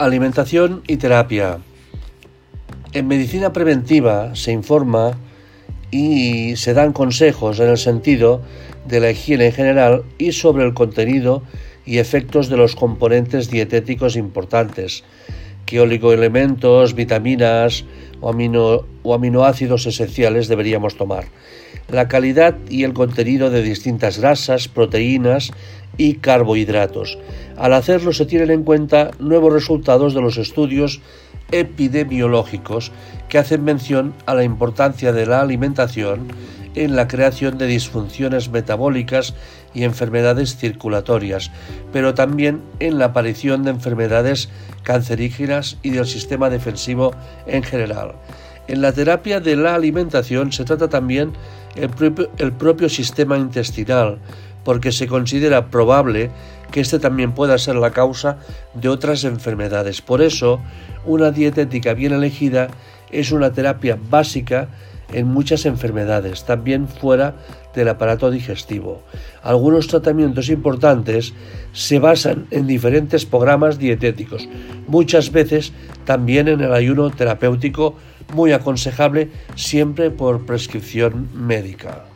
Alimentación y terapia. En medicina preventiva se informa y se dan consejos en el sentido de la higiene en general y sobre el contenido y efectos de los componentes dietéticos importantes, qué oligoelementos, vitaminas o, o aminoácidos esenciales deberíamos tomar, la calidad y el contenido de distintas grasas, proteínas y carbohidratos. Al hacerlo se tienen en cuenta nuevos resultados de los estudios epidemiológicos que hacen mención a la importancia de la alimentación en la creación de disfunciones metabólicas y enfermedades circulatorias, pero también en la aparición de enfermedades cancerígenas y del sistema defensivo en general. En la terapia de la alimentación se trata también el propio, el propio sistema intestinal, porque se considera probable que este también pueda ser la causa de otras enfermedades. Por eso, una dietética bien elegida es una terapia básica en muchas enfermedades, también fuera del aparato digestivo. Algunos tratamientos importantes se basan en diferentes programas dietéticos, muchas veces también en el ayuno terapéutico, muy aconsejable siempre por prescripción médica.